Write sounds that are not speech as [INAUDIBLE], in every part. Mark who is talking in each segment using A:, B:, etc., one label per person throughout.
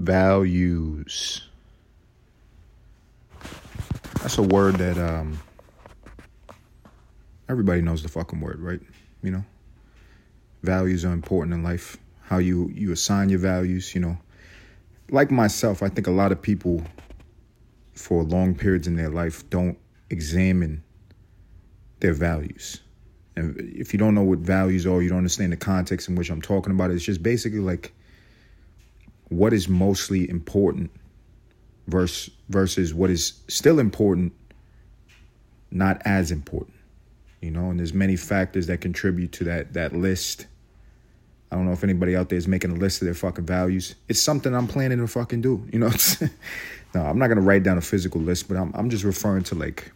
A: Values. That's a word that um, everybody knows the fucking word, right? You know, values are important in life. How you you assign your values, you know. Like myself, I think a lot of people for long periods in their life don't examine their values. And if you don't know what values are, you don't understand the context in which I'm talking about. It's just basically like what is mostly important versus versus what is still important, not as important. You know, and there's many factors that contribute to that that list. I don't know if anybody out there is making a list of their fucking values. It's something I'm planning to fucking do. You know, [LAUGHS] no, I'm not gonna write down a physical list, but I'm I'm just referring to like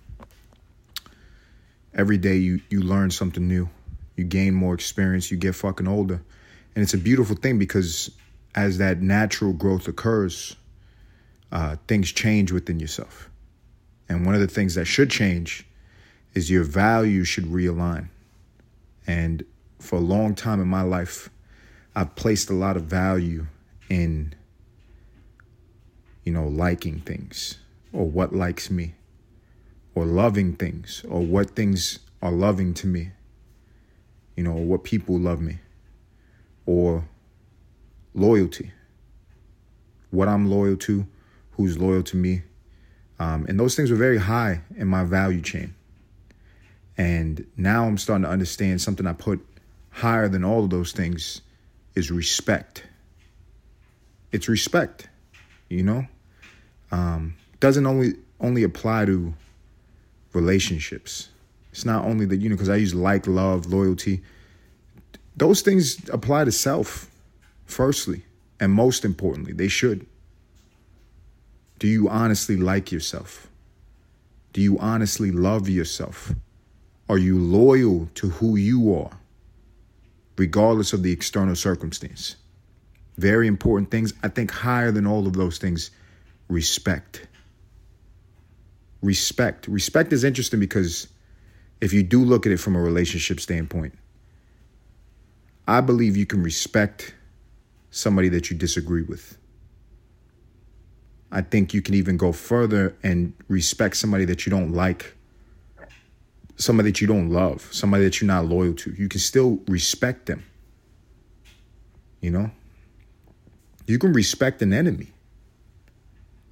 A: every day you you learn something new, you gain more experience, you get fucking older, and it's a beautiful thing because as that natural growth occurs, uh, things change within yourself. And one of the things that should change is your values should realign. And for a long time in my life, I've placed a lot of value in, you know, liking things or what likes me or loving things or what things are loving to me, you know, or what people love me or loyalty. What I'm loyal to, who's loyal to me. Um, and those things were very high in my value chain. And now I'm starting to understand something I put higher than all of those things is respect. It's respect, you know? Um, doesn't only only apply to relationships. It's not only that, you know, because I use like, love, loyalty. Those things apply to self, firstly, and most importantly, they should. Do you honestly like yourself? Do you honestly love yourself? Are you loyal to who you are, regardless of the external circumstance? Very important things. I think higher than all of those things, respect. Respect. Respect is interesting because if you do look at it from a relationship standpoint, I believe you can respect somebody that you disagree with. I think you can even go further and respect somebody that you don't like, somebody that you don't love, somebody that you're not loyal to. You can still respect them. You know? You can respect an enemy.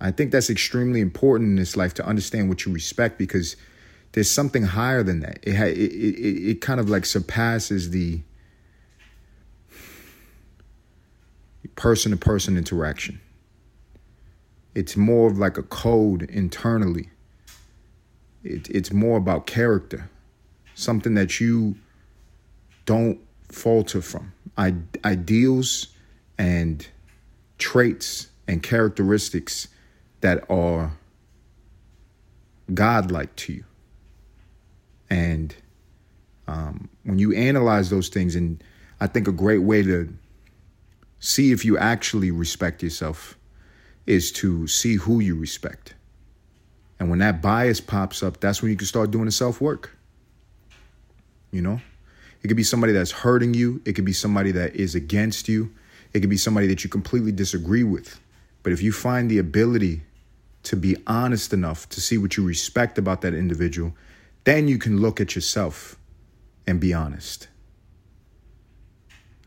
A: I think that's extremely important in this life to understand what you respect because there's something higher than that. It, it, it, it kind of like surpasses the person to person interaction. It's more of like a code internally. It, it's more about character, something that you don't falter from. I, ideals and traits and characteristics that are godlike to you. And um, when you analyze those things, and I think a great way to see if you actually respect yourself is to see who you respect. And when that bias pops up, that's when you can start doing the self work. You know, it could be somebody that's hurting you, it could be somebody that is against you, it could be somebody that you completely disagree with. But if you find the ability to be honest enough to see what you respect about that individual, then you can look at yourself and be honest.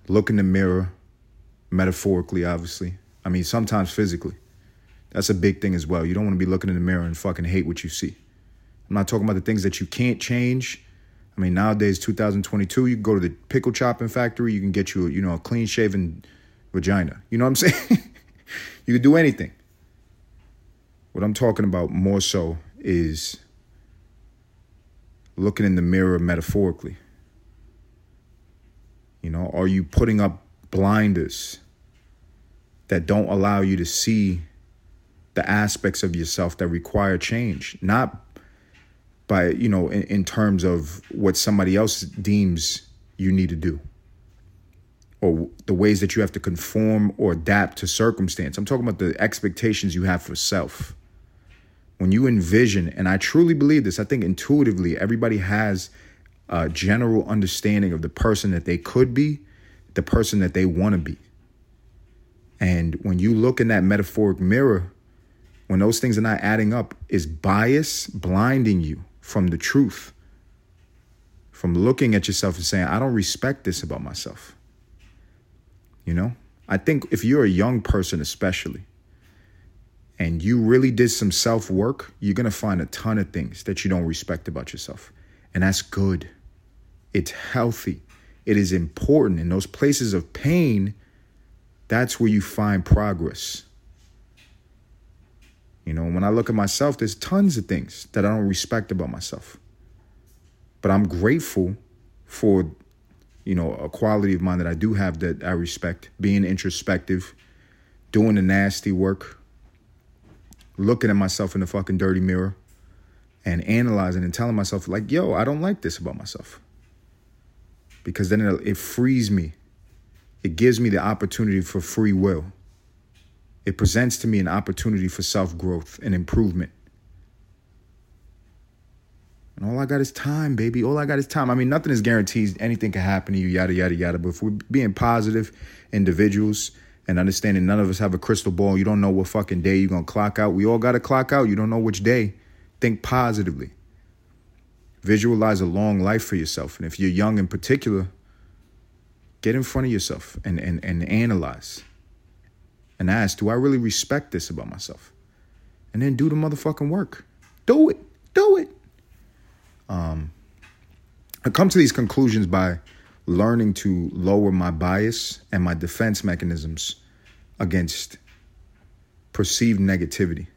A: Look in the mirror, metaphorically, obviously. I mean, sometimes physically. That's a big thing as well. You don't want to be looking in the mirror and fucking hate what you see. I'm not talking about the things that you can't change. I mean, nowadays, 2022, you go to the pickle chopping factory, you can get you, a, you know, a clean shaven vagina. You know what I'm [LAUGHS] saying? you can do anything. What I'm talking about more so is looking in the mirror metaphorically. You know, are you putting up blinders that don't allow you to see the aspects of yourself that require change? Not by, you know, in, in terms of what somebody else deems you need to do or the ways that you have to conform or adapt to circumstance. I'm talking about the expectations you have for self when you envision, and I truly believe this, I think intuitively everybody has a general understanding of the person that they could be, the person that they want to be. And when you look in that metaphoric mirror, when those things are not adding up, is bias blinding you from the truth? From looking at yourself and saying, I don't respect this about myself. You know? I think if you're a young person, especially, and you really did some self work, you're to find a ton of things that you don't respect about yourself. And that's good. It's healthy. It is important. In those places of pain, that's where you find progress. You know, when I look at myself, there's tons of things that I don't respect about myself. But I'm grateful for, you know, a quality of mine that I do have that I respect being introspective, doing the nasty work, looking at myself in the fucking dirty mirror and analyzing and telling myself, like, yo, I don't like this about myself. Because then it, it frees me. It gives me the opportunity for free will. It presents to me an opportunity for self growth and improvement. And all I got is time, baby. All I got is time. I mean, nothing is guaranteed. Anything can happen to you, yada, yada, yada. But if we're being positive individuals and understanding none of us have a crystal ball, you don't know what fucking day you're going to clock out. We all got to clock out. You don't know which day. Think positively. Visualize a long life for yourself. And if you're young in particular, get in front of yourself and, and, and analyze and ask, do I really respect this about myself? And then do the motherfucking work. Do it. Do it. Um, I come to these conclusions by learning to lower my bias and my defense mechanisms against perceived negativity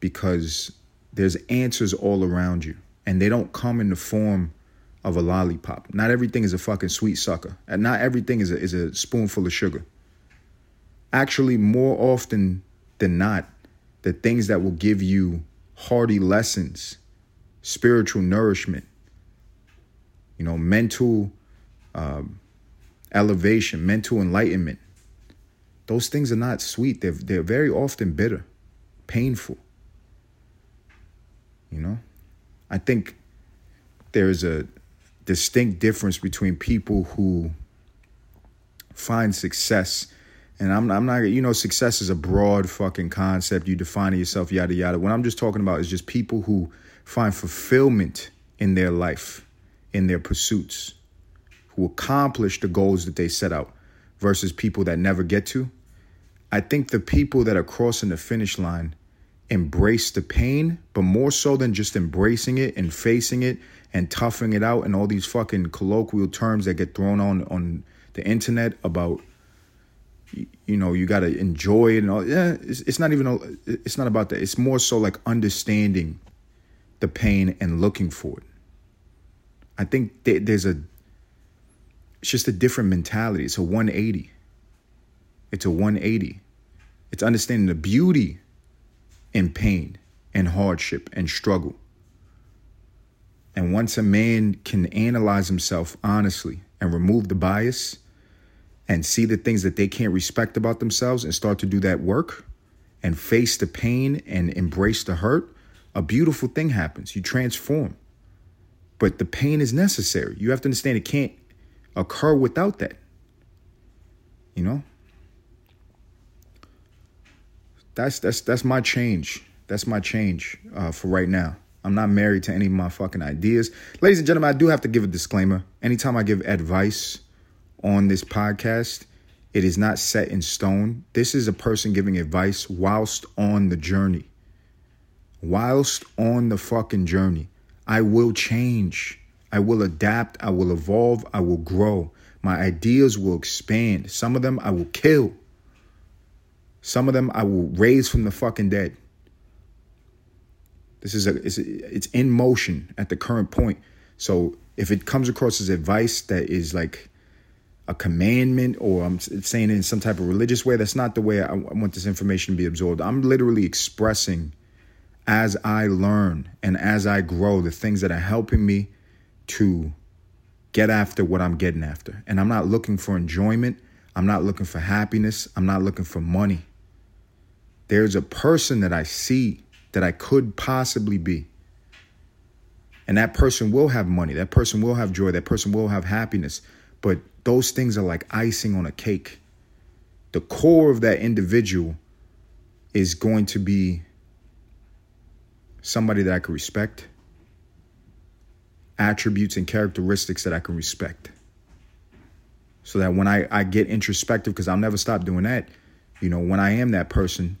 A: because there's answers all around you and they don't come in the form of a lollipop. Not everything is a fucking sweet sucker. And not everything is a, is a spoonful of sugar. Actually, more often than not, the things that will give you hearty lessons, spiritual nourishment, you know, mental um, elevation, mental enlightenment. Those things are not sweet. They're, they're very often bitter, painful. You know, I think there's a distinct difference between people who find success. And I'm, I'm not, you know, success is a broad fucking concept. You define yourself, yada, yada. What I'm just talking about is just people who find fulfillment in their life, in their pursuits, who accomplish the goals that they set out versus people that never get to. I think the people that are crossing the finish line embrace the pain, but more so than just embracing it and facing it and toughing it out and all these fucking colloquial terms that get thrown on on the internet about you know you got to enjoy it and all yeah it's, it's not even a, it's not about that. It's more so like understanding the pain and looking for it. I think there's a it's just a different mentality. It's a 180 it's a 180 it's understanding the beauty in pain and hardship and struggle. And once a man can analyze himself honestly and remove the bias and see the things that they can't respect about themselves and start to do that work and face the pain and embrace the hurt, a beautiful thing happens. You transform. But the pain is necessary. You have to understand it can't occur without that. You know? That's that's that's my change. That's my change uh, for right now. I'm not married to any of my fucking ideas. Ladies and gentlemen, I do have to give a disclaimer. Anytime I give advice on this podcast, it is not set in stone. This is a person giving advice whilst on the journey. Whilst on the fucking journey. I will change. I will adapt. I will evolve. I will grow. My ideas will expand. Some of them I will kill. Some of them I will raise from the fucking dead. This is a it's, it's in motion at the current point. So if it comes across as advice that is like a commandment or I'm saying it in some type of religious way, that's not the way I, I want this information to be absorbed. I'm literally expressing as I learn and as I grow the things that are helping me to get after what I'm getting after. And I'm not looking for enjoyment. I'm not looking for happiness. I'm not looking for money. There's a person that I see that I could possibly be. And that person will have money. That person will have joy. That person will have happiness. But those things are like icing on a cake. the core of that individual is going to be somebody that I can respect, attributes and characteristics that I can respect. So that when I, I get introspective, because I'll never stop doing that, you know, when I am that person,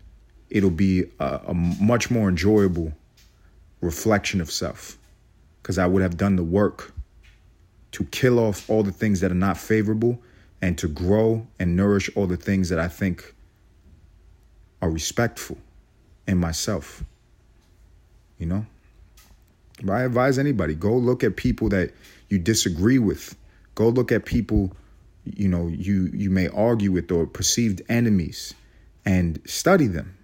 A: it'll be a, a much more enjoyable reflection of self. Because I would have done the work to kill off all the things that are not favorable and to grow and nourish all the things that I think are respectful in myself. You know? But I advise anybody go look at people that you disagree with. Go look at people you know you you may argue with or perceived enemies and study them.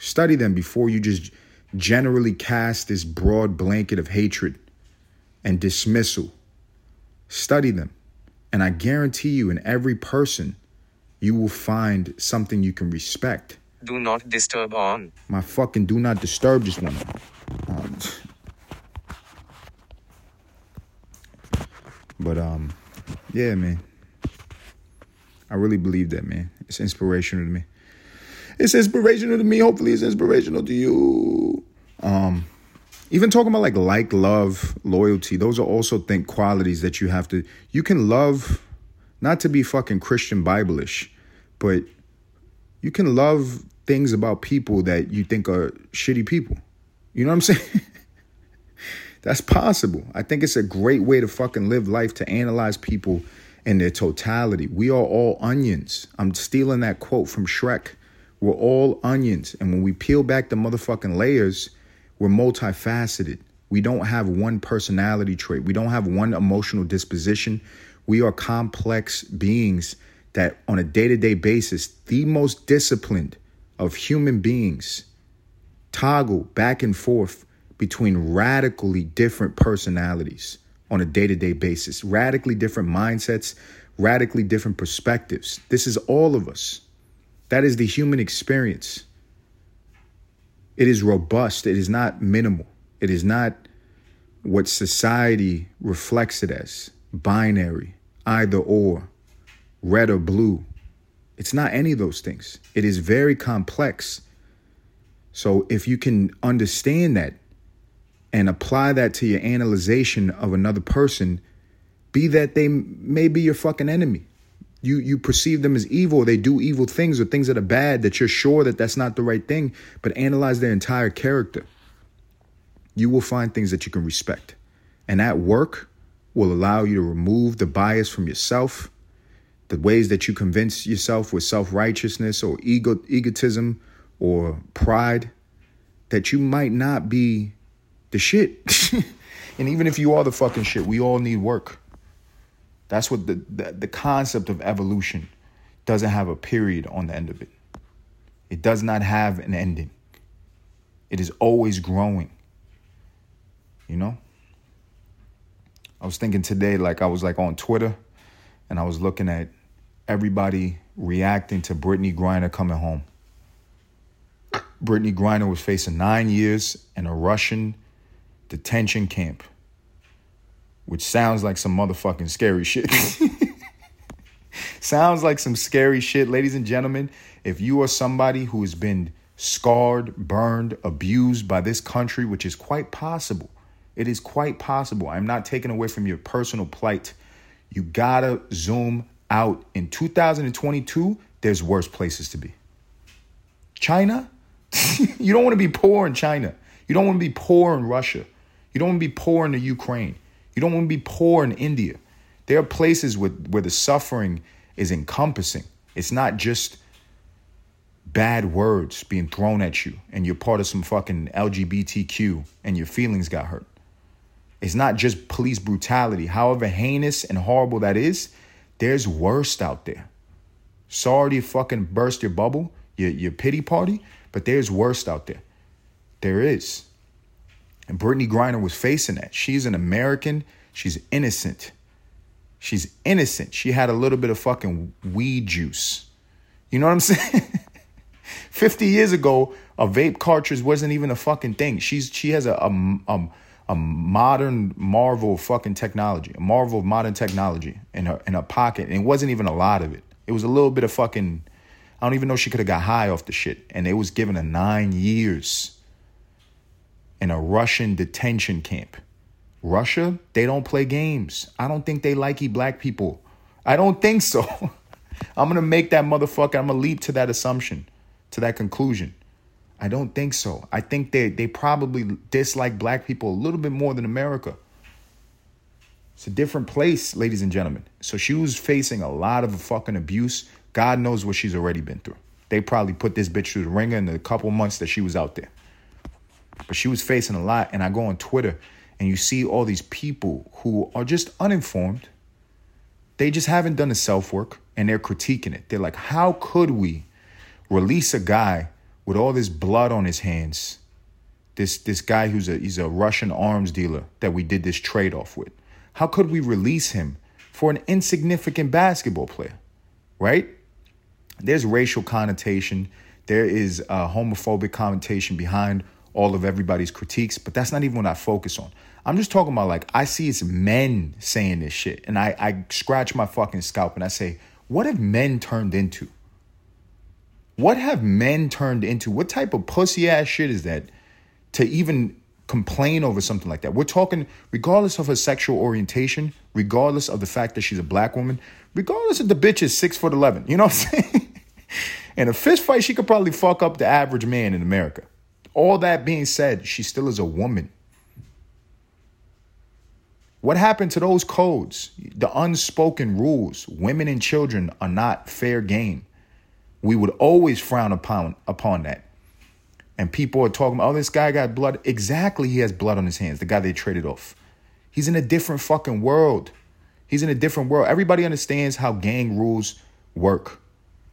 A: Study them before you just generally cast this broad blanket of hatred and dismissal. Study them. And I guarantee you, in every person, you will find something you can respect.
B: Do not disturb on.
A: My fucking do not disturb just one. um, but um, yeah, man. I really believe that, man. It's inspirational to me. It's inspirational to me. Hopefully, it's inspirational to you. Um, even talking about like like, love, loyalty. Those are also think qualities that you have to. You can love, not to be fucking Christian Bible-ish, but you can love things about people that you think are shitty people. You know what I'm [LAUGHS] saying? That's possible. I think it's a great way to fucking live life to analyze people in their totality. We are all onions. I'm stealing that quote from Shrek. We're all onions. And when we peel back the motherfucking layers, we're multifaceted. We don't have one personality trait. We don't have one emotional disposition. We are complex beings that, on a day to day basis, the most disciplined of human beings toggle back and forth between radically different personalities on a day to day basis, radically different mindsets, radically different perspectives. This is all of us. That is the human experience. It is robust, it is not minimal, it is not what society reflects it as binary, either or, red or blue. It's not any of those things. It is very complex. So if you can understand that and apply that to your analyzation of another person, be that they may be your fucking enemy. You you perceive them as evil, they do evil things or things that are bad that you're sure that that's not the right thing, but analyze their entire character. You will find things that you can respect. And that work will allow you to remove the bias from yourself, the ways that you convince yourself with self-righteousness or ego egotism or pride that you might not be the shit. [LAUGHS] and even if you are the fucking shit, we all need work. That's what the, the, the concept of evolution doesn't have a period on the end of it. It does not have an ending. It is always growing. You know? I was thinking today, like I was like on Twitter and I was looking at everybody reacting to Brittney Griner coming home. Brittney Griner was facing nine years in a Russian detention camp, which sounds like some motherfucking scary shit. [LAUGHS] sounds like some scary shit, ladies and gentlemen. If you are somebody who has been scarred, burned, abused by this country, which is quite possible, it is quite possible. I'm not taking away from your personal plight. You gotta zoom out. In 2022, there's worse places to be. China? [LAUGHS] you don't want to be poor in China. You don't want to be poor in Russia. You don't want to be poor in the Ukraine. You don't want to be poor in India. There are places where, where the suffering is encompassing. It's not just bad words being thrown at you and you're part of some fucking LGBTQ and your feelings got hurt. It's not just police brutality. However heinous and horrible that is, there's worse out there. Sorry to fucking burst your bubble, your, your pity party, but there's worst out there. There is. And Brittney Griner was facing that. She's an American. She's innocent. She's innocent. She had a little bit of fucking weed juice. You know what I'm [LAUGHS] saying? 50 years ago, a vape cartridge wasn't even a fucking thing. She's she has a a, a, a modern marvel of fucking technology, a marvel of modern technology in her in her pocket. And it wasn't even a lot of it. It was a little bit of fucking I don't even know she could have got high off the shit. And it was given a nine years in a Russian detention camp. Russia, they don't play games. I don't think they like black people. I don't think so. [LAUGHS] I'm gonna make that motherfucker, I'm gonna leap to that assumption, to that conclusion. I don't think so. I think they they probably dislike black people a little bit more than America. It's a different place, ladies and gentlemen. So she was facing a lot of fucking abuse. God knows what she's already been through. They probably put this bitch through the ringer in the couple months that she was out there. But she was facing a lot. And I go on Twitter and you see all these people who are just uninformed. They just haven't done the self work and they're critiquing it. They're like, how could we release a guy with all this blood on his hands? This this guy who's a he's a Russian arms dealer that we did this trade off with. How could we release him for an insignificant basketball player? Right? There's racial connotation. There is a homophobic connotation behind all of everybody's critiques, but that's not even what I focus on. I'm just talking about like I see it's men saying this shit, and I, I scratch my fucking scalp and I say, what have men turned into? What have men turned into? What type of pussy ass shit is that to even complain over something like that. We're talking, regardless of her sexual orientation, regardless of the fact that she's a black woman, regardless of the bitch is six foot eleven. You know what I'm [LAUGHS] saying? In a fist fight, she could probably fuck up the average man in America. All that being said, she still is a woman. What happened to those codes? The unspoken rules. Women and children are not fair game. We would always frown upon upon that and people are talking oh, this guy got blood. Exactly, he has blood on his hands, the guy they traded off. He's in a different fucking world. He's in a different world. Everybody understands how gang rules work.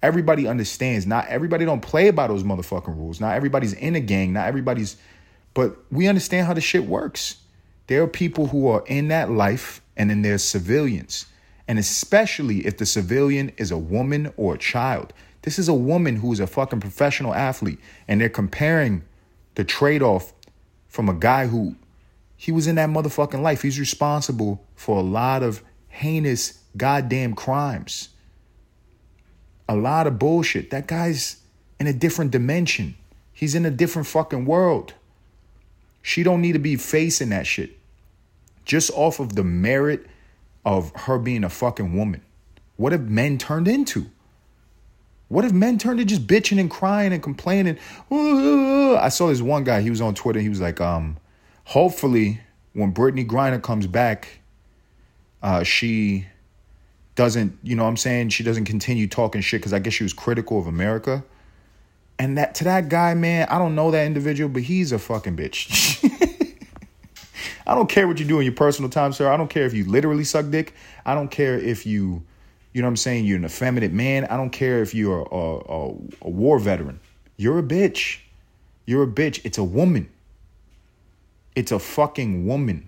A: Everybody understands. Not everybody don't play by those motherfucking rules. Not everybody's in a gang. Not everybody's, but we understand how the shit works. There are people who are in that life, and then there's civilians. And especially if the civilian is a woman or a child. This is a woman who's a fucking professional athlete, and they're comparing the trade off from a guy who he was in that motherfucking life. He's responsible for a lot of heinous goddamn crimes. A lot of bullshit. That guy's in a different dimension. He's in a different fucking world. She don't need to be facing that shit. Just off of the merit of her being a fucking woman. What have men turned into? What if men turned to just bitching and crying and complaining? I saw this one guy, he was on Twitter, he was like, um, hopefully when Brittney Griner comes back, uh, she doesn't, you know what I'm saying? She doesn't continue talking shit because I guess she was critical of America. And that to that guy, man, I don't know that individual, but he's a fucking bitch. [LAUGHS] I don't care what you do in your personal time, sir. I don't care if you literally suck dick. I don't care if you you know what I'm saying? You're an effeminate man. I don't care if you're a, a, a war veteran. You're a bitch. You're a bitch. It's a woman. It's a fucking woman.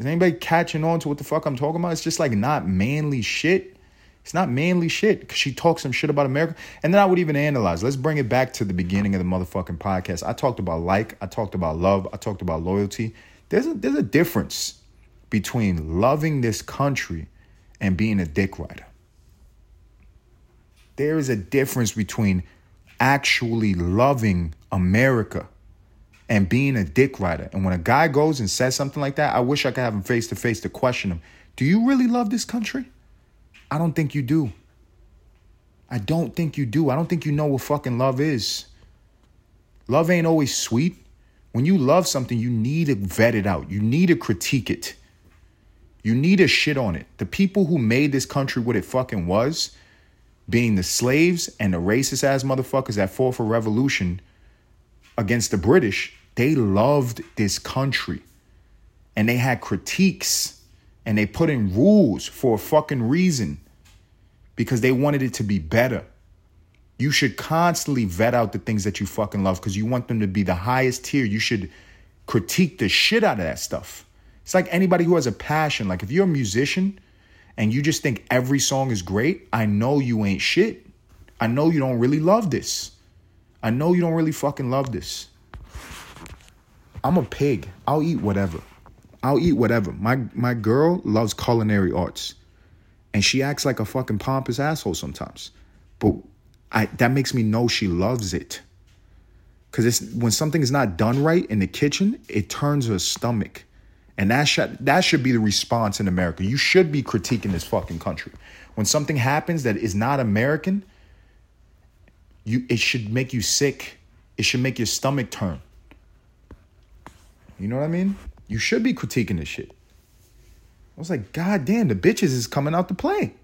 A: Is anybody catching on to what the fuck I'm talking about? It's just like not manly shit. It's not manly shit because she talks some shit about America. And then I would even analyze. Let's bring it back to the beginning of the motherfucking podcast. I talked about like, I talked about love, I talked about loyalty. There's a, there's a difference between loving this country and being a dick rider. There is a difference between actually loving America and being a dick rider. And when a guy goes and says something like that, I wish I could have him face to face to question him. Do you really love this country? I don't think you do. I don't think you do. I don't think you know what fucking love is. Love ain't always sweet. When you love something, you need to vet it out. You need to critique it. You need to shit on it. The people who made this country what it fucking was, being the slaves and the racist ass motherfuckers that fought for revolution against the British, they loved this country. And they had critiques and they put in rules for a fucking reason because they wanted it to be better. You should constantly vet out the things that you fucking love because you want them to be the highest tier. You should critique the shit out of that stuff. It's like anybody who has a passion. Like if you're a musician and you just think every song is great, I know you ain't shit. I know you don't really love this. I know you don't really fucking love this. I'm a pig. I'll eat whatever. I'll eat whatever. My my girl loves culinary arts. And she acts like a fucking pompous asshole sometimes. But I that makes me know she loves it. Cause it's when something is not done right in the kitchen, it turns her stomach. And that should that should be the response in America. You should be critiquing this fucking country. When something happens that is not American, you it should make you sick. It should make your stomach turn. You know what I mean? You should be critiquing this shit. I was like, God damn, the bitches is coming out to play.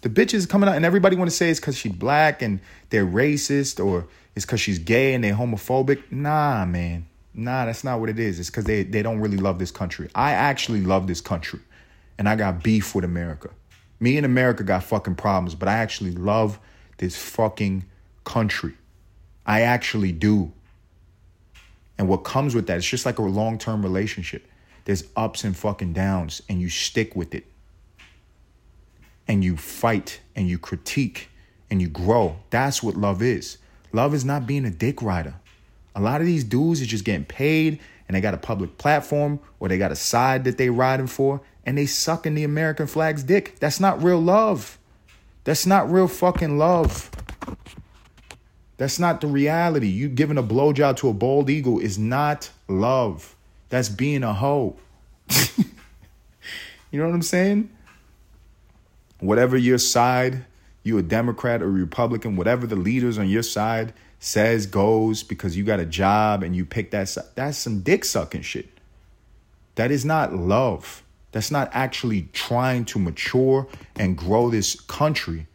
A: The bitches is coming out, and everybody want to say it's because she's black and they're racist, or it's because she's gay and they're homophobic. Nah, man. Nah, that's not what it is. It's because they, they don't really love this country. I actually love this country, and I got beef with America. Me and America got fucking problems, but I actually love this fucking country. I actually do. And what comes with that, it's just like a long term relationship. There's ups and fucking downs, and you stick with it. And you fight and you critique and you grow. That's what love is. Love is not being a dick rider. A lot of these dudes are just getting paid and they got a public platform or they got a side that they riding for and they sucking the American flag's dick. That's not real love. That's not real fucking love. That's not the reality. You giving a blowjob to a bald eagle is not love. That's being a hoe. [LAUGHS] you know what I'm saying? Whatever your side, you a Democrat or Republican, whatever the leaders on your side says goes because you got a job and you pick that side, that's some dick sucking shit. That is not love. That's not actually trying to mature and grow this country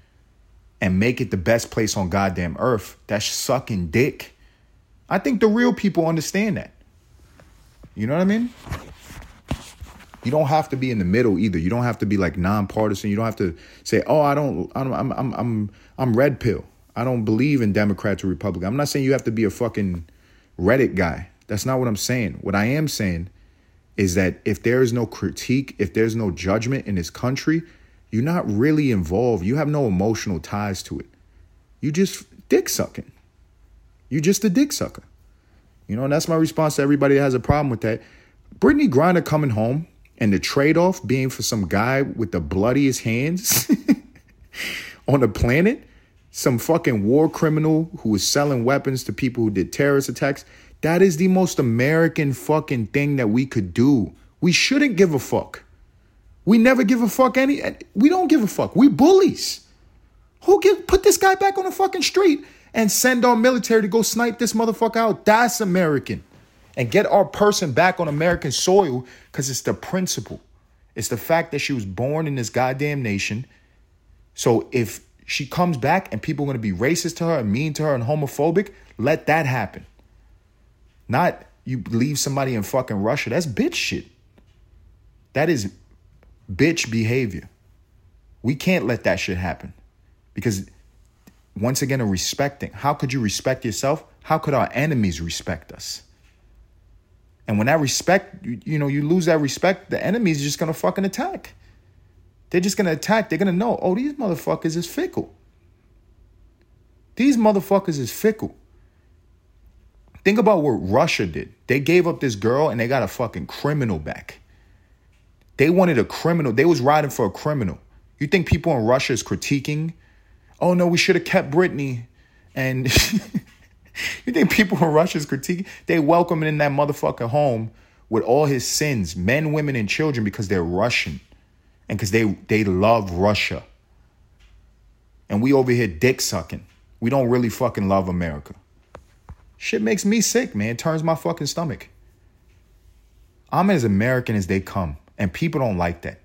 A: and make it the best place on goddamn earth. That's sucking dick. I think the real people understand that. You know what I mean? You don't have to be in the middle either. You don't have to be like nonpartisan. You don't have to say, "Oh, I don't, I don't I'm, I'm, I'm, I'm red pill. I don't believe in Democrats or Republicans." I'm not saying you have to be a fucking Reddit guy. That's not what I'm saying. What I am saying is that if there is no critique, if there's no judgment in this country, you're not really involved. You have no emotional ties to it. You just dick sucking. You're just a dick sucker. You know, and that's my response to everybody that has a problem with that. Brittney Griner coming home and the trade off being for some guy with the bloodiest hands [LAUGHS] on the planet, some fucking war criminal who was selling weapons to people who did terrorist attacks. That is the most American fucking thing that we could do. We shouldn't give a fuck. We never give a fuck any we don't give a fuck. We bullies. Who give put this guy back on the fucking street and send our military to go snipe this motherfucker out? That's American. And get our person back on American soil because it's the principle. It's the fact that she was born in this goddamn nation. So if she comes back and people are going to be racist to her and mean to her and homophobic, let that happen. Not you leave somebody in fucking Russia. That's bitch shit. That is bitch behavior. We can't let that shit happen. Because once again, a respecting. How could you respect yourself? How could our enemies respect us? And when that respect, you, you know, you lose that respect, the enemy's just gonna fucking attack. They're just gonna attack. They're gonna know, oh, these motherfuckers is fickle. These motherfuckers is fickle. Think about what Russia did. They gave up this girl and they got a fucking criminal back. They wanted a criminal. They was riding for a criminal. You think people in Russia is critiquing? Oh no, we should have kept Brittney. And [LAUGHS] you think people in Russia is critiquing? They welcome in that motherfucker home with all his sins, men, women, and children, because they're Russian. And because they they love Russia. And we over here dick sucking. We don't really fucking love America. Shit makes me sick, man. It turns my fucking stomach. I'm as American as they come. And people don't like that.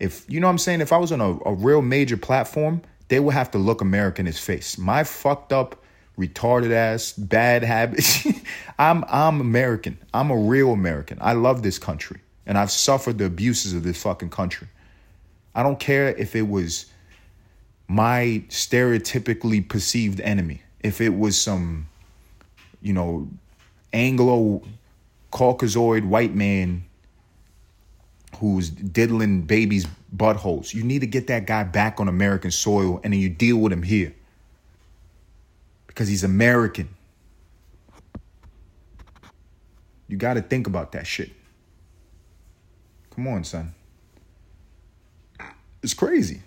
A: If you know what I'm saying, if I was on a, a real major platform, they would have to look American in his face. My fucked up, retarded ass, bad habits. [LAUGHS] I'm I'm American. I'm a real American. I love this country. And I've suffered the abuses of this fucking country. I don't care if it was my stereotypically perceived enemy. If it was some, you know, Anglo Caucasoid white man who's diddling babies' buttholes. You need to get that guy back on American soil and then you deal with him here. Because he's American. You got to think about that shit. Come on, son. It's crazy.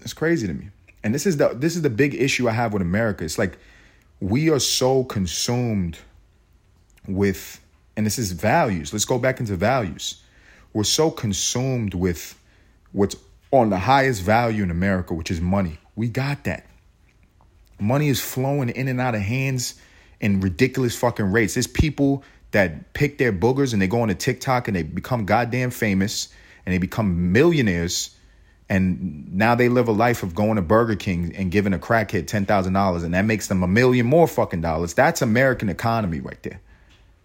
A: It's crazy to me. And this is the this is the big issue I have with America. It's like we are so consumed with and this is values. Let's go back into values. We're so consumed with what's on the highest value in America, which is money. We got that. Money is flowing in and out of hands in ridiculous fucking rates. There's people that pick their boogers and they go on a TikTok and they become goddamn famous and they become millionaires and now they live a life of going to Burger King and giving a crackhead ten thousand dollars, and that makes them a million more fucking dollars. That's American economy right there.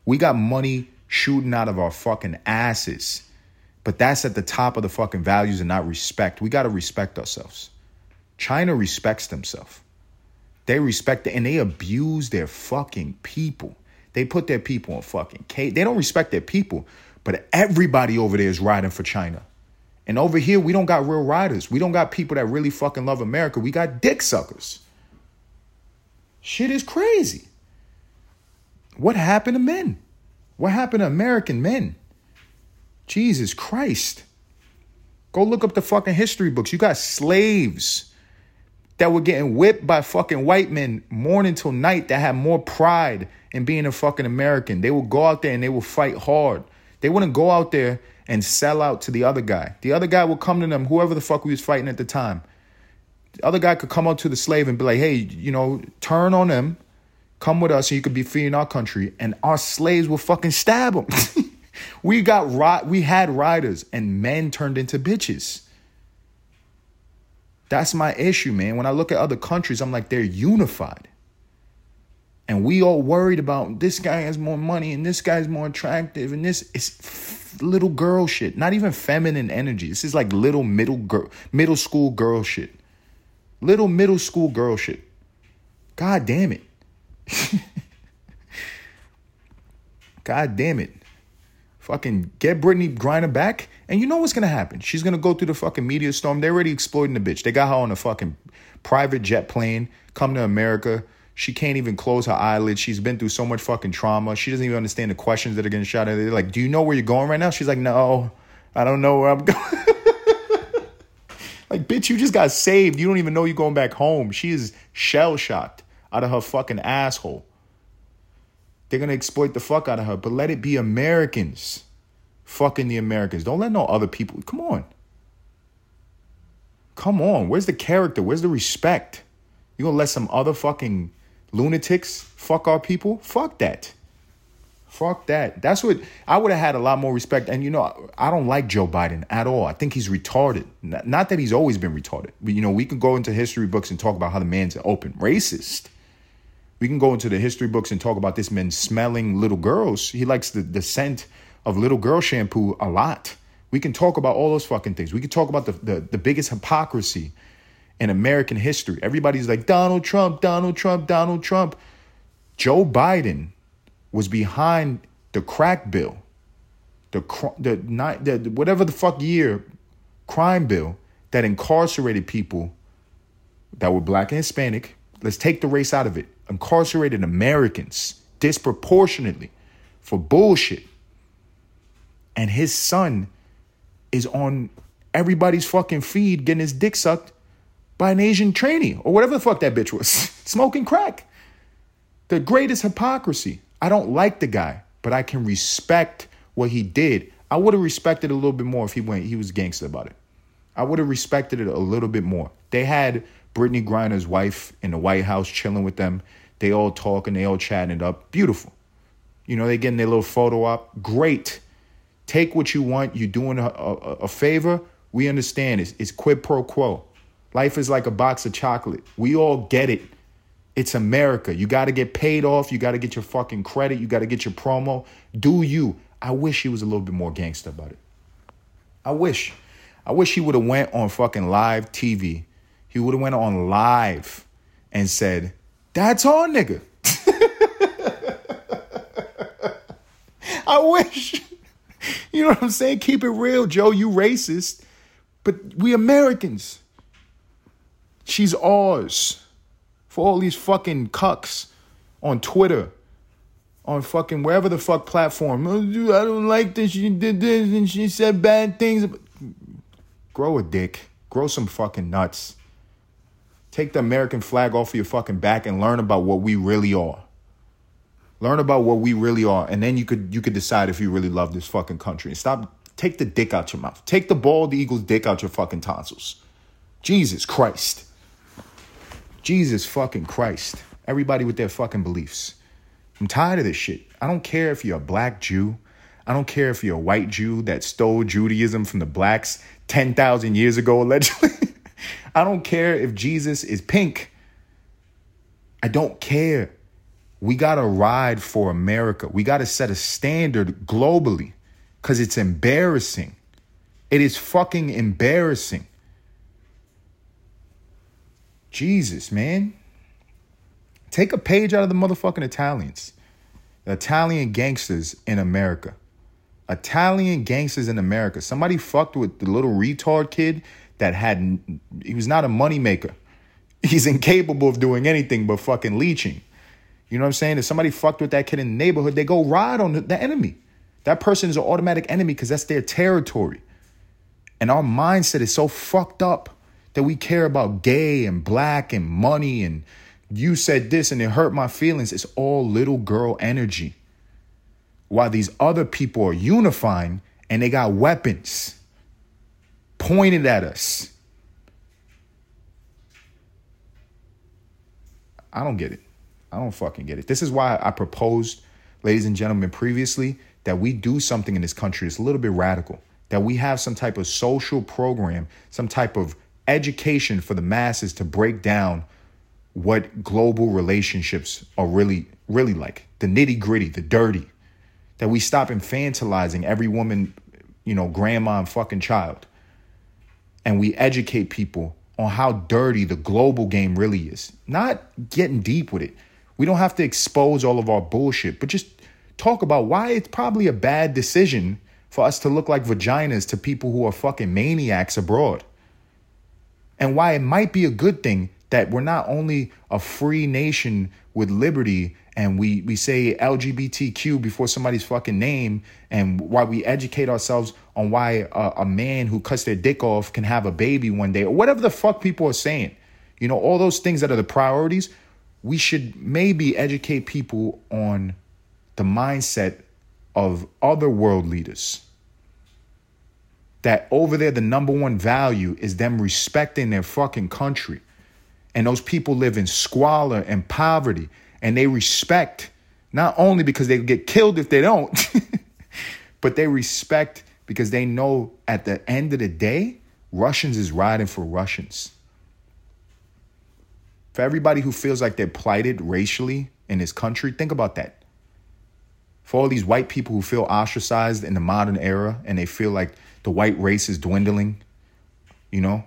A: We got money shooting out of our fucking asses, but that's at the top of the fucking values and not respect. We got to respect ourselves. China respects themselves. They respect it and they abuse their fucking people. They put their people on fucking cage. They don't respect their people, but everybody over there is riding for China. And over here, we don't got real riders. We don't got people that really fucking love America. We got dick suckers. Shit is crazy. What happened to men? What happened to American men? Jesus Christ. Go look up the fucking history books. You got slaves that were getting whipped by fucking white men morning till night that had more pride in being a fucking American. They would go out there and they would fight hard. They wouldn't go out there and sell out to the other guy. The other guy would come to them, whoever the fuck we was fighting at the time. The other guy could come up to the slave and be like, hey, you know, turn on them, come with us, and you could be free in our country. And our slaves will fucking stab them. [LAUGHS] we got ri- we had riders, and men turned into bitches. That's my issue, man. When I look at other countries, I'm like, they're unified. And we all worried about this guy has more money and this guy's more attractive and this is little girl shit. Not even feminine energy. This is like little middle girl, middle school girl shit. Little middle school girl shit. God damn it. [LAUGHS] God damn it. Fucking get Brittney Griner back, and you know what's gonna happen. She's gonna go through the fucking media storm. They're already exploiting the bitch. They got her on a fucking private jet plane, come to America. She can't even close her eyelids. She's been through so much fucking trauma. She doesn't even understand the questions that are getting shot at. They're like, "Do you know where you're going right now?" She's like, "No, I don't know where I'm going." [LAUGHS] like, bitch, you just got saved. You don't even know you're going back home. She is shell shocked out of her fucking asshole. They're gonna exploit the fuck out of her, but let it be Americans. Fucking the Americans. Don't let no other people. Come on. Come on. Where's the character? Where's the respect? You gonna let some other fucking lunatics fuck our people? Fuck that. Fuck that. That's what I would have had a lot more respect. And you know, I don't like Joe Biden at all. I think he's retarded. Not that he's always been retarded, but you know, we can go into history books and talk about how the man's an open racist. We can go into the history books and talk about this man smelling little girls. He likes the, the scent of little girl shampoo a lot. We can talk about all those fucking things. We can talk about the, the, the biggest hypocrisy in American history. Everybody's like, Donald Trump, Donald Trump, Donald Trump. Joe Biden was behind the crack bill, the, the, the, the whatever the fuck year crime bill that incarcerated people that were black and Hispanic. Let's take the race out of it incarcerated Americans disproportionately for bullshit. And his son is on everybody's fucking feed getting his dick sucked by an Asian trainee or whatever the fuck that bitch was, [LAUGHS] smoking crack. The greatest hypocrisy. I don't like the guy, but I can respect what he did. I would have respected a little bit more if he went, he was gangster about it. I would have respected it a little bit more. They had Brittney Griner's wife in the White House chilling with them. They all talking, they all chatting it up. Beautiful. You know, they getting their little photo op. Great. Take what you want. You're doing a, a, a favor. We understand it's, it's quid pro quo. Life is like a box of chocolate. We all get it. It's America. You got to get paid off. You got to get your fucking credit. You got to get your promo. Do you? I wish he was a little bit more gangster about it. I wish. I wish he would have went on fucking live TV he would have went on live and said, "That's all, nigga." [LAUGHS] I wish. You know what I'm saying? Keep it real, Joe. You racist, but we Americans. She's ours. For all these fucking cucks on Twitter, on fucking wherever the fuck platform. Oh, I don't like this. She did this and she said bad things. Grow a dick. Grow some fucking nuts. Take the American flag off of your fucking back and learn about what we really are. Learn about what we really are, and then you could you could decide if you really love this fucking country. And stop take the dick out your mouth. Take the bald eagle's dick out your fucking tonsils. Jesus Christ. Jesus fucking Christ. Everybody with their fucking beliefs. I'm tired of this shit. I don't care if you're a black Jew. I don't care if you're a white Jew that stole Judaism from the blacks 10,000 years ago, allegedly. [LAUGHS] I don't care if Jesus is pink. I don't care. We got to ride for America. We got to set a standard globally because it's embarrassing. It is fucking embarrassing. Jesus, man. Take a page out of the motherfucking Italians. Italian gangsters in America. Italian gangsters in America. Somebody fucked with the little retard kid that had, he was not a moneymaker. [LAUGHS] He's incapable of doing anything but fucking leeching. You know what I'm saying? If somebody fucked with that kid in the neighborhood, they go ride on the enemy. That person is an automatic enemy because that's their territory. And our mindset is so fucked up that we care about gay and black and money and you said this and it hurt my feelings. It's all little girl energy. While these other people are unifying and they got weapons pointed at us. I don't get it. I don't fucking get it. This is why I proposed, ladies and gentlemen, previously that we do something in this country that's a little bit radical, that we have some type of social program, some type of education for the masses to break down what global relationships are really really like the nitty gritty the dirty that we stop infantilizing every woman you know grandma and fucking child and we educate people on how dirty the global game really is. Not getting deep with it. We don't have to expose all of our bullshit but just talk about why it's probably a bad decision for us to look like vaginas to people who are fucking maniacs abroad. And why it might be a good thing that we're not only a free nation with liberty and we, we say LGBTQ before somebody's fucking name and why we educate ourselves on why a, a man who cuts their dick off can have a baby one day or whatever the fuck people are saying. You know, all those things that are the priorities, we should maybe educate people on the mindset of other world leaders that over there, the number one value is them respecting their fucking country. And those people live in squalor and poverty. And they respect not only because they get killed if they don't, [LAUGHS] but they respect because they know at the end of the day, Russians is riding for Russians. For everybody who feels like they're plighted racially in this country, think about that. For all these white people who feel ostracized in the modern era and they feel like the white race is dwindling, you know,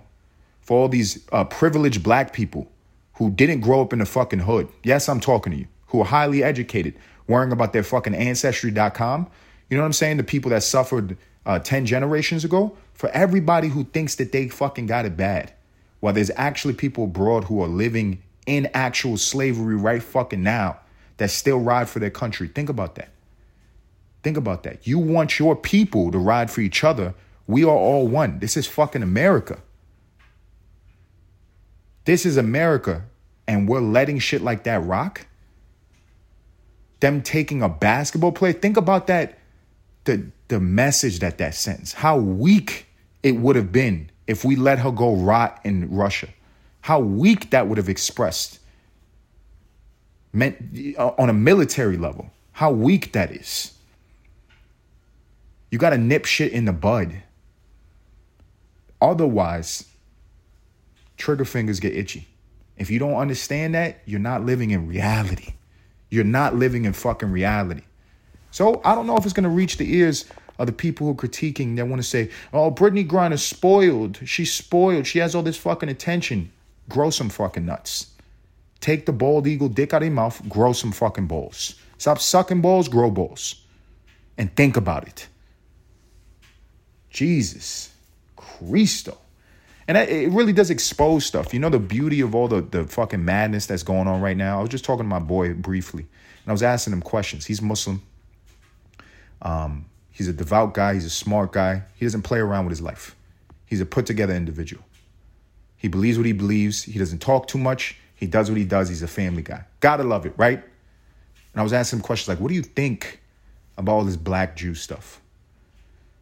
A: for all these uh, privileged black people who didn't grow up in the fucking hood. Yes, I'm talking to you, who are highly educated, worrying about their fucking ancestry.com. You know what I'm saying? The people that suffered uh, 10 generations ago. For everybody who thinks that they fucking got it bad. While there's actually people abroad who are living in actual slavery right fucking now that still ride for their country. Think about that. Think about that. You want your people to ride for each other we are all one. This is fucking America. This is America, and we're letting shit like that rock. Them taking a basketball player. Think about that. The the message that that sends. How weak it would have been if we let her go rot in Russia. How weak that would have expressed. Meant on a military level. How weak that is. You got to nip shit in the bud. Otherwise, trigger fingers get itchy. If you don't understand that, you're not living in reality. You're not living in fucking reality. So I don't know if it's gonna reach the ears of the people who are critiquing that want to say, "Oh, Brittney Griner's spoiled. She's spoiled. She has all this fucking attention." Grow some fucking nuts. Take the bald eagle dick out of your mouth. Grow some fucking balls. Stop sucking balls. Grow balls, and think about it. Jesus. Cristo. And it really does expose stuff. You know the beauty of all the, the fucking madness that's going on right now? I was just talking to my boy briefly, and I was asking him questions. He's Muslim. Um, he's a devout guy. He's a smart guy. He doesn't play around with his life. He's a put together individual. He believes what he believes. He doesn't talk too much. He does what he does. He's a family guy. Gotta love it, right? And I was asking him questions like, what do you think about all this black Jew stuff?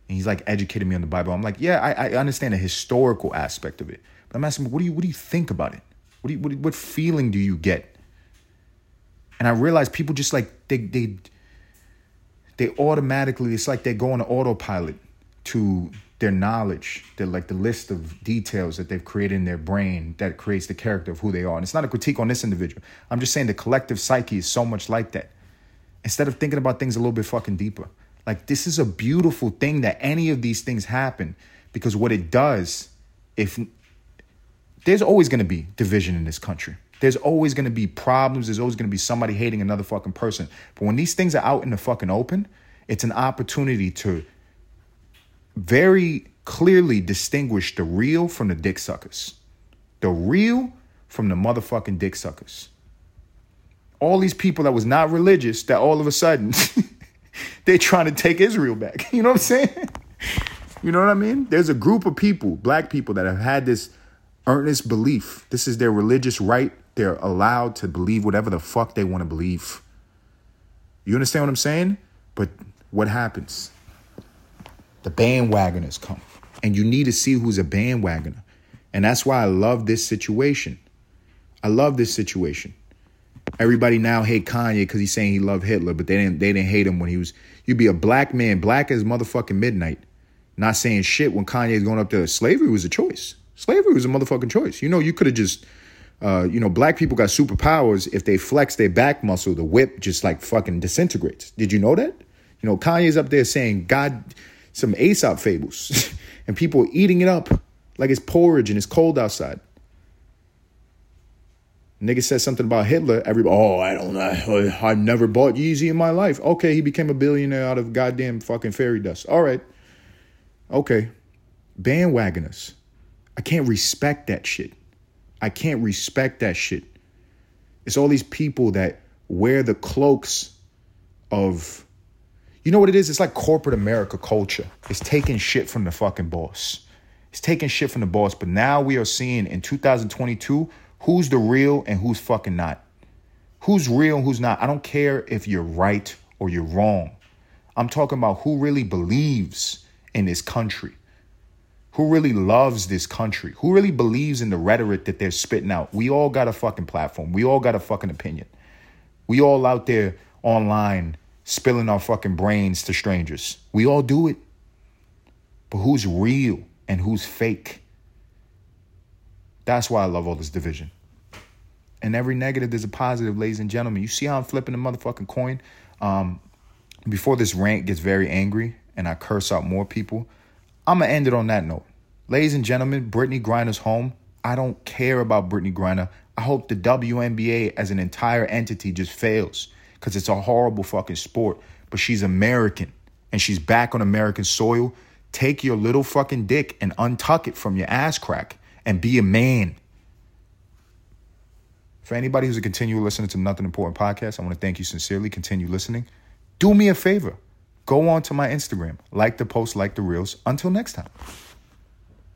A: And he's like educating me on the Bible. I'm like, yeah, I, I understand the historical aspect of it. But I'm asking what do you what do you think about it? What do you what, what feeling do you get? And I realized people just like they they they automatically it's like they go on autopilot to their knowledge, their like the list of details that they've created in their brain that creates the character of who they are. And it's not a critique on this individual. I'm just saying the collective psyche is so much like that. Instead of thinking about things a little bit fucking deeper. Like this is a beautiful thing that any of these things happen because what it does, if there's always gonna be division in this country. There's always gonna be problems. There's always gonna be somebody hating another fucking person. But when these things are out in the fucking open, it's an opportunity to very clearly distinguish the real from the dick suckers. The real from the motherfucking dick suckers. All these people that was not religious that all of a sudden [LAUGHS] [LAUGHS] they trying to take Israel back. [LAUGHS] You know what I'm saying? You know what I mean? There's a group of people, black people, that have had this earnest belief. This is their religious right. They're allowed to believe whatever the fuck they want to believe. You understand what I'm saying? But what happens? The bandwagoners come. And you need to see who's a bandwagoner. And that's why I love this situation. I love this situation. Everybody now hate Kanye because he's saying he loved Hitler, but they didn't they didn't hate him when he was you'd be a black man, black as motherfucking midnight, not saying shit when Kanye's going up there. Slavery was a choice. Slavery was a motherfucking choice. You know, you could have just uh, you know, black people got superpowers. If they flex their back muscle, the whip just like fucking disintegrates. Did you know that? You know, Kanye's up there saying God, some Aesop fables, [LAUGHS] and people eating it up like it's porridge and it's cold outside. Nigga says something about Hitler. Everybody, oh, I don't know. Oh, I never bought Yeezy in my life. Okay, he became a billionaire out of goddamn fucking fairy dust. All right. Okay. Bandwagoners. I can't respect that shit. I can't respect that shit. It's all these people that wear the cloaks of, you know what it is? It's like corporate America culture. It's taking shit from the fucking boss. It's taking shit from the boss. But now we are seeing in 2022 who's the real and who's fucking not. Who's real and who's not. I don't care if you're right or you're wrong. I'm talking about who really believes in this country. Who really loves this country? Who really believes in the rhetoric that they're spitting out? We all got a fucking platform. We all got a fucking opinion. We all out there online spilling our fucking brains to strangers. We all do it. But who's real and who's fake? That's why I love all this division. And every negative, there's a positive, ladies and gentlemen. You see how I'm flipping the motherfucking coin? Um, before this rant gets very angry and I curse out more people, I'm going to end it on that note. Ladies and gentlemen, Brittney Griner's home. I don't care about Brittney Griner. I hope the WNBA as an entire entity just fails because it's a horrible fucking sport. But she's American and she's back on American soil. Take your little fucking dick and untuck it from your ass crack and be a man. For anybody who's a continual listener to Nothing Important podcast, I want to thank you sincerely. Continue listening. Do me a favor. Go on to my Instagram, like the post, like the reels. Until next time.